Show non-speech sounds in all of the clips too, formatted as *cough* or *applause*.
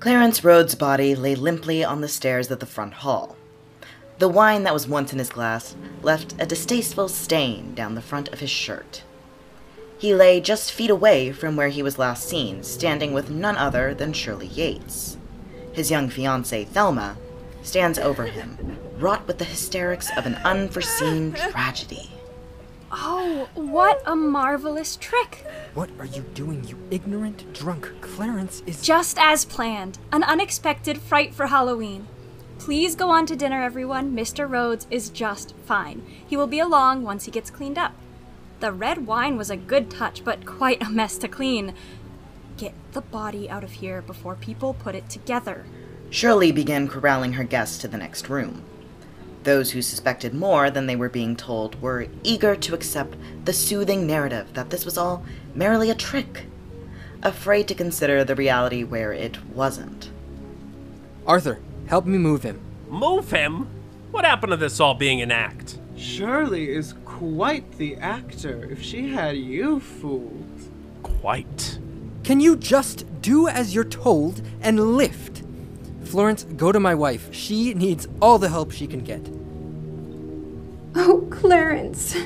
Clarence Rhodes' body lay limply on the stairs of the front hall. The wine that was once in his glass left a distasteful stain down the front of his shirt. He lay just feet away from where he was last seen, standing with none other than Shirley Yates. His young fiancée, Thelma, stands over him, wrought with the hysterics of an unforeseen tragedy. Oh, what a marvelous trick! What are you doing, you ignorant drunk? Clarence is. Just as planned. An unexpected fright for Halloween. Please go on to dinner, everyone. Mr. Rhodes is just fine. He will be along once he gets cleaned up. The red wine was a good touch, but quite a mess to clean. Get the body out of here before people put it together. Shirley began corralling her guests to the next room. Those who suspected more than they were being told were eager to accept the soothing narrative that this was all merely a trick, afraid to consider the reality where it wasn't. Arthur, help me move him. Move him? What happened to this all being an act? Shirley is quite the actor if she had you fooled. Quite. Can you just do as you're told and lift? Florence, go to my wife. She needs all the help she can get. Oh, Clarence.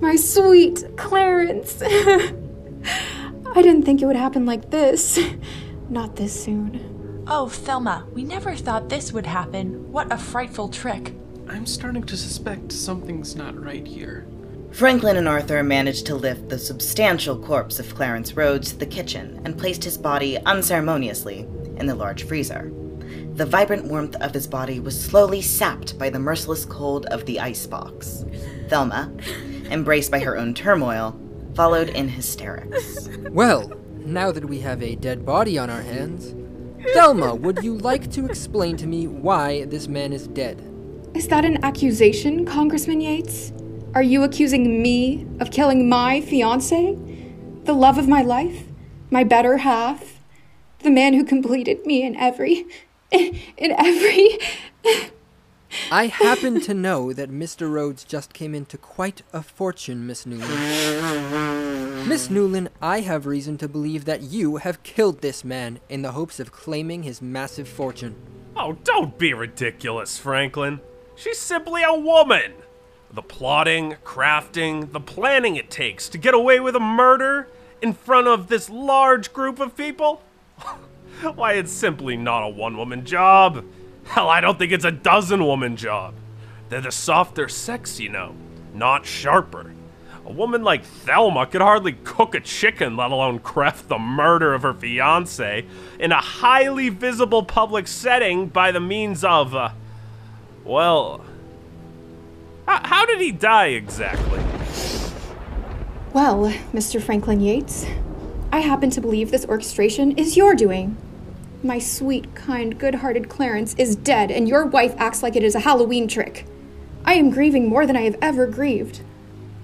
My sweet Clarence. *laughs* I didn't think it would happen like this. Not this soon. Oh, Thelma, we never thought this would happen. What a frightful trick. I'm starting to suspect something's not right here. Franklin and Arthur managed to lift the substantial corpse of Clarence Rhodes to the kitchen and placed his body unceremoniously in the large freezer. The vibrant warmth of his body was slowly sapped by the merciless cold of the icebox. Thelma, embraced by her own turmoil, followed in hysterics. Well, now that we have a dead body on our hands, Thelma, would you like to explain to me why this man is dead? Is that an accusation, Congressman Yates? Are you accusing me of killing my fiance? The love of my life? My better half? The man who completed me in every. In every. *laughs* I happen to know that Mr. Rhodes just came into quite a fortune, Miss Newland. Miss Newland, I have reason to believe that you have killed this man in the hopes of claiming his massive fortune. Oh, don't be ridiculous, Franklin. She's simply a woman. The plotting, crafting, the planning it takes to get away with a murder in front of this large group of people? *laughs* Why, it's simply not a one woman job. Hell, I don't think it's a dozen woman job. They're the softer sex, you know, not sharper. A woman like Thelma could hardly cook a chicken, let alone craft the murder of her fiance in a highly visible public setting by the means of, uh, well, how did he die exactly? Well, Mr. Franklin Yates, I happen to believe this orchestration is your doing. My sweet, kind, good hearted Clarence is dead, and your wife acts like it is a Halloween trick. I am grieving more than I have ever grieved.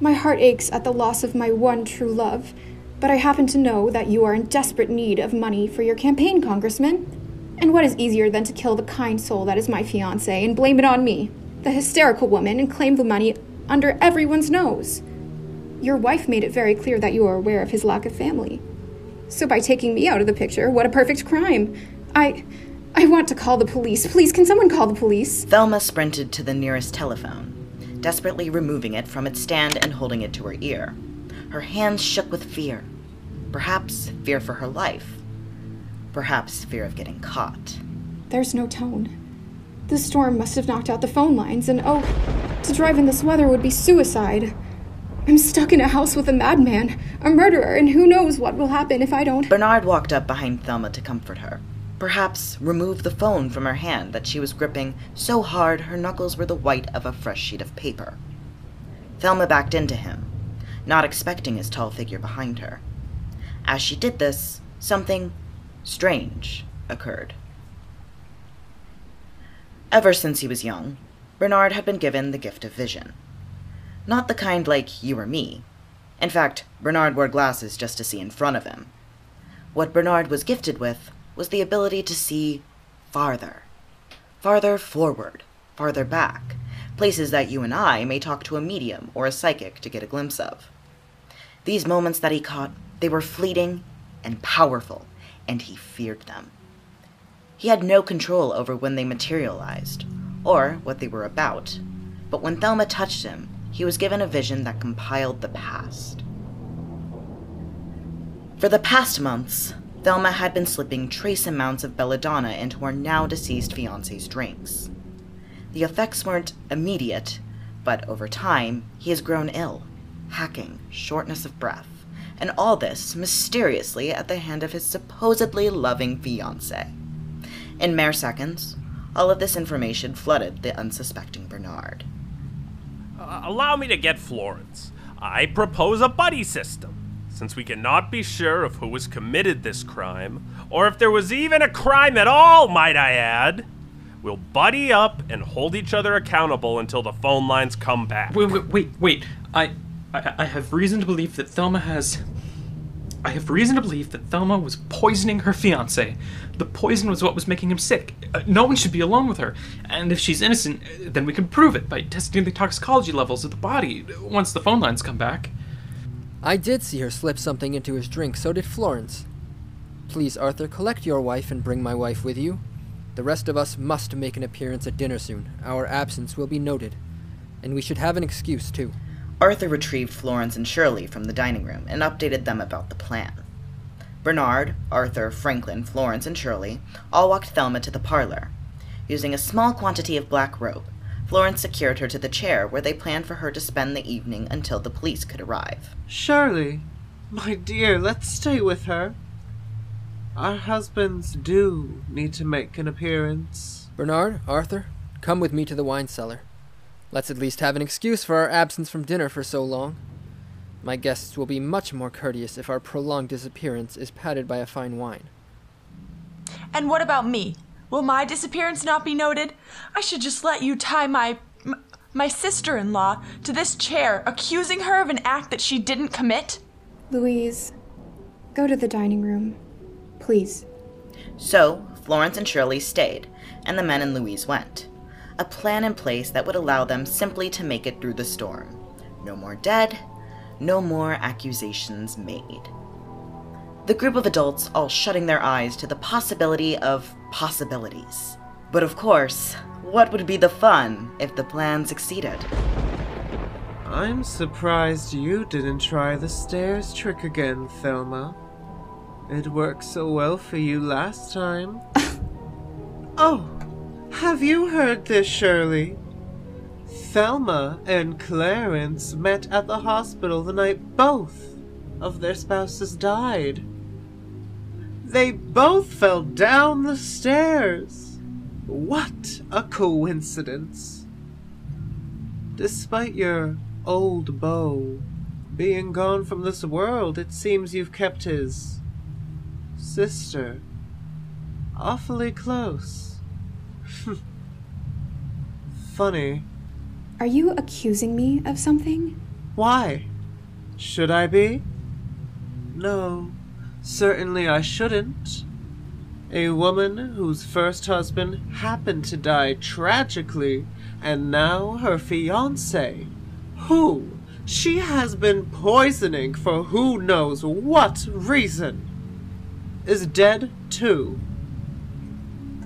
My heart aches at the loss of my one true love, but I happen to know that you are in desperate need of money for your campaign, Congressman. And what is easier than to kill the kind soul that is my fiance and blame it on me, the hysterical woman, and claim the money under everyone's nose? Your wife made it very clear that you are aware of his lack of family. So by taking me out of the picture, what a perfect crime. I I want to call the police. Please, can someone call the police? Thelma sprinted to the nearest telephone, desperately removing it from its stand and holding it to her ear. Her hands shook with fear. Perhaps fear for her life. Perhaps fear of getting caught. There's no tone. The storm must have knocked out the phone lines, and oh, to drive in this weather would be suicide. I'm stuck in a house with a madman, a murderer, and who knows what will happen if I don't. Bernard walked up behind Thelma to comfort her. Perhaps remove the phone from her hand that she was gripping so hard her knuckles were the white of a fresh sheet of paper. Thelma backed into him, not expecting his tall figure behind her. As she did this, something strange occurred. Ever since he was young, Bernard had been given the gift of vision. Not the kind like you or me. In fact, Bernard wore glasses just to see in front of him. What Bernard was gifted with was the ability to see farther. Farther forward, farther back, places that you and I may talk to a medium or a psychic to get a glimpse of. These moments that he caught, they were fleeting and powerful, and he feared them. He had no control over when they materialized, or what they were about. But when Thelma touched him, he was given a vision that compiled the past. For the past months, Thelma had been slipping trace amounts of belladonna into her now deceased fiance's drinks. The effects weren't immediate, but over time, he has grown ill, hacking, shortness of breath, and all this mysteriously at the hand of his supposedly loving fiancée. In mere seconds, all of this information flooded the unsuspecting Bernard. Uh, allow me to get Florence. I propose a buddy system. Since we cannot be sure of who has committed this crime, or if there was even a crime at all, might I add, we'll buddy up and hold each other accountable until the phone lines come back. Wait, wait, wait, wait. I, I, I have reason to believe that Thelma has. I have reason to believe that Thelma was poisoning her fiance. The poison was what was making him sick. Uh, no one should be alone with her. And if she's innocent, uh, then we can prove it by testing the toxicology levels of the body once the phone lines come back. I did see her slip something into his drink, so did Florence. Please, Arthur, collect your wife and bring my wife with you. The rest of us must make an appearance at dinner soon. Our absence will be noted. And we should have an excuse, too. Arthur retrieved Florence and Shirley from the dining room and updated them about the plan. Bernard, Arthur, Franklin, Florence, and Shirley all walked Thelma to the parlor. Using a small quantity of black rope, Florence secured her to the chair where they planned for her to spend the evening until the police could arrive. Shirley, my dear, let's stay with her. Our husbands do need to make an appearance. Bernard, Arthur, come with me to the wine cellar. Let's at least have an excuse for our absence from dinner for so long. My guests will be much more courteous if our prolonged disappearance is padded by a fine wine. And what about me? Will my disappearance not be noted? I should just let you tie my my sister-in-law to this chair, accusing her of an act that she didn't commit. Louise, go to the dining room. Please. So, Florence and Shirley stayed, and the men and Louise went. A plan in place that would allow them simply to make it through the storm. No more dead, no more accusations made. The group of adults all shutting their eyes to the possibility of possibilities. But of course, what would be the fun if the plan succeeded? I'm surprised you didn't try the stairs trick again, Thelma. It worked so well for you last time. *laughs* oh, have you heard this, Shirley? Thelma and Clarence met at the hospital the night both of their spouses died. They both fell down the stairs. What a coincidence. Despite your old beau being gone from this world, it seems you've kept his sister awfully close. *laughs* Funny. Are you accusing me of something? Why? Should I be? No, certainly I shouldn't. A woman whose first husband happened to die tragically, and now her fiance, who she has been poisoning for who knows what reason, is dead too.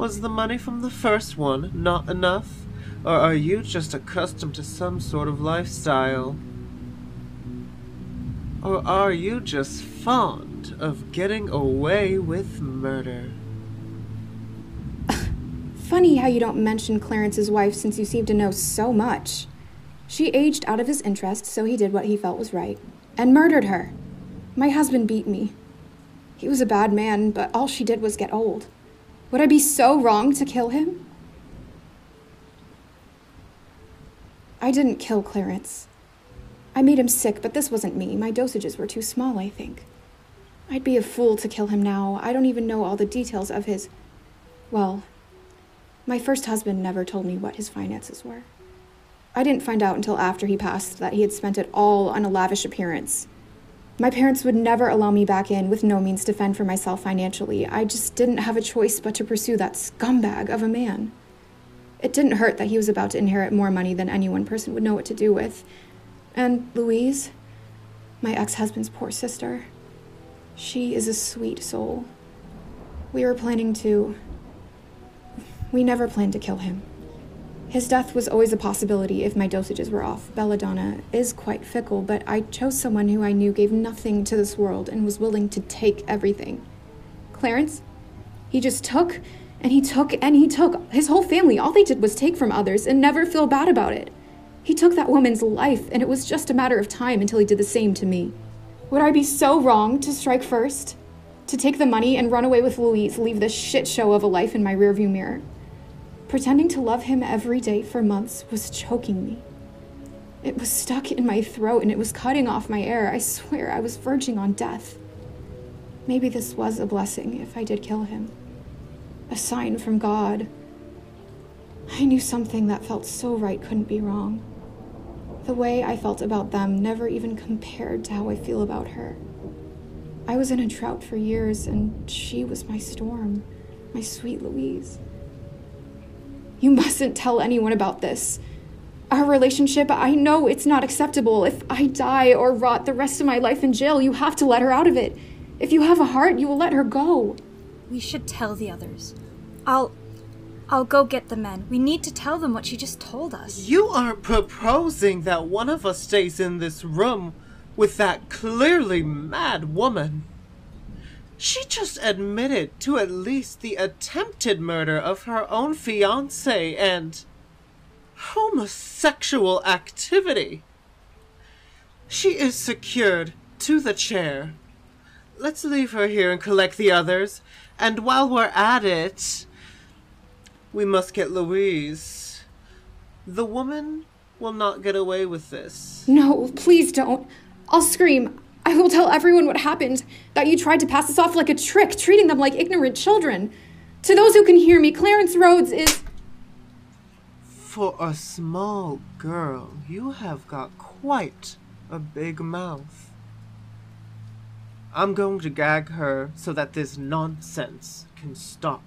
Was the money from the first one not enough? Or are you just accustomed to some sort of lifestyle? Or are you just fond of getting away with murder? *laughs* Funny how you don't mention Clarence's wife since you seem to know so much. She aged out of his interest, so he did what he felt was right and murdered her. My husband beat me. He was a bad man, but all she did was get old. Would I be so wrong to kill him? I didn't kill Clarence. I made him sick, but this wasn't me. My dosages were too small, I think. I'd be a fool to kill him now. I don't even know all the details of his. Well, my first husband never told me what his finances were. I didn't find out until after he passed that he had spent it all on a lavish appearance. My parents would never allow me back in with no means to fend for myself financially. I just didn't have a choice but to pursue that scumbag of a man. It didn't hurt that he was about to inherit more money than any one person would know what to do with. And Louise, my ex husband's poor sister, she is a sweet soul. We were planning to We never planned to kill him. His death was always a possibility if my dosages were off. Belladonna is quite fickle, but I chose someone who I knew gave nothing to this world and was willing to take everything. Clarence, he just took and he took and he took. His whole family, all they did was take from others and never feel bad about it. He took that woman's life, and it was just a matter of time until he did the same to me. Would I be so wrong to strike first? To take the money and run away with Louise, leave this shit show of a life in my rearview mirror? Pretending to love him every day for months was choking me. It was stuck in my throat and it was cutting off my air. I swear I was verging on death. Maybe this was a blessing if I did kill him. A sign from God. I knew something that felt so right couldn't be wrong. The way I felt about them never even compared to how I feel about her. I was in a drought for years, and she was my storm, my sweet Louise. You mustn't tell anyone about this. Our relationship, I know it's not acceptable. If I die or rot the rest of my life in jail, you have to let her out of it. If you have a heart, you will let her go. We should tell the others. I'll. I'll go get the men. We need to tell them what she just told us. You aren't proposing that one of us stays in this room with that clearly mad woman. She just admitted to at least the attempted murder of her own fiance and homosexual activity. She is secured to the chair. Let's leave her here and collect the others. And while we're at it, we must get Louise. The woman will not get away with this. No, please don't. I'll scream. I will tell everyone what happened that you tried to pass this off like a trick, treating them like ignorant children. To those who can hear me, Clarence Rhodes is. For a small girl, you have got quite a big mouth. I'm going to gag her so that this nonsense can stop.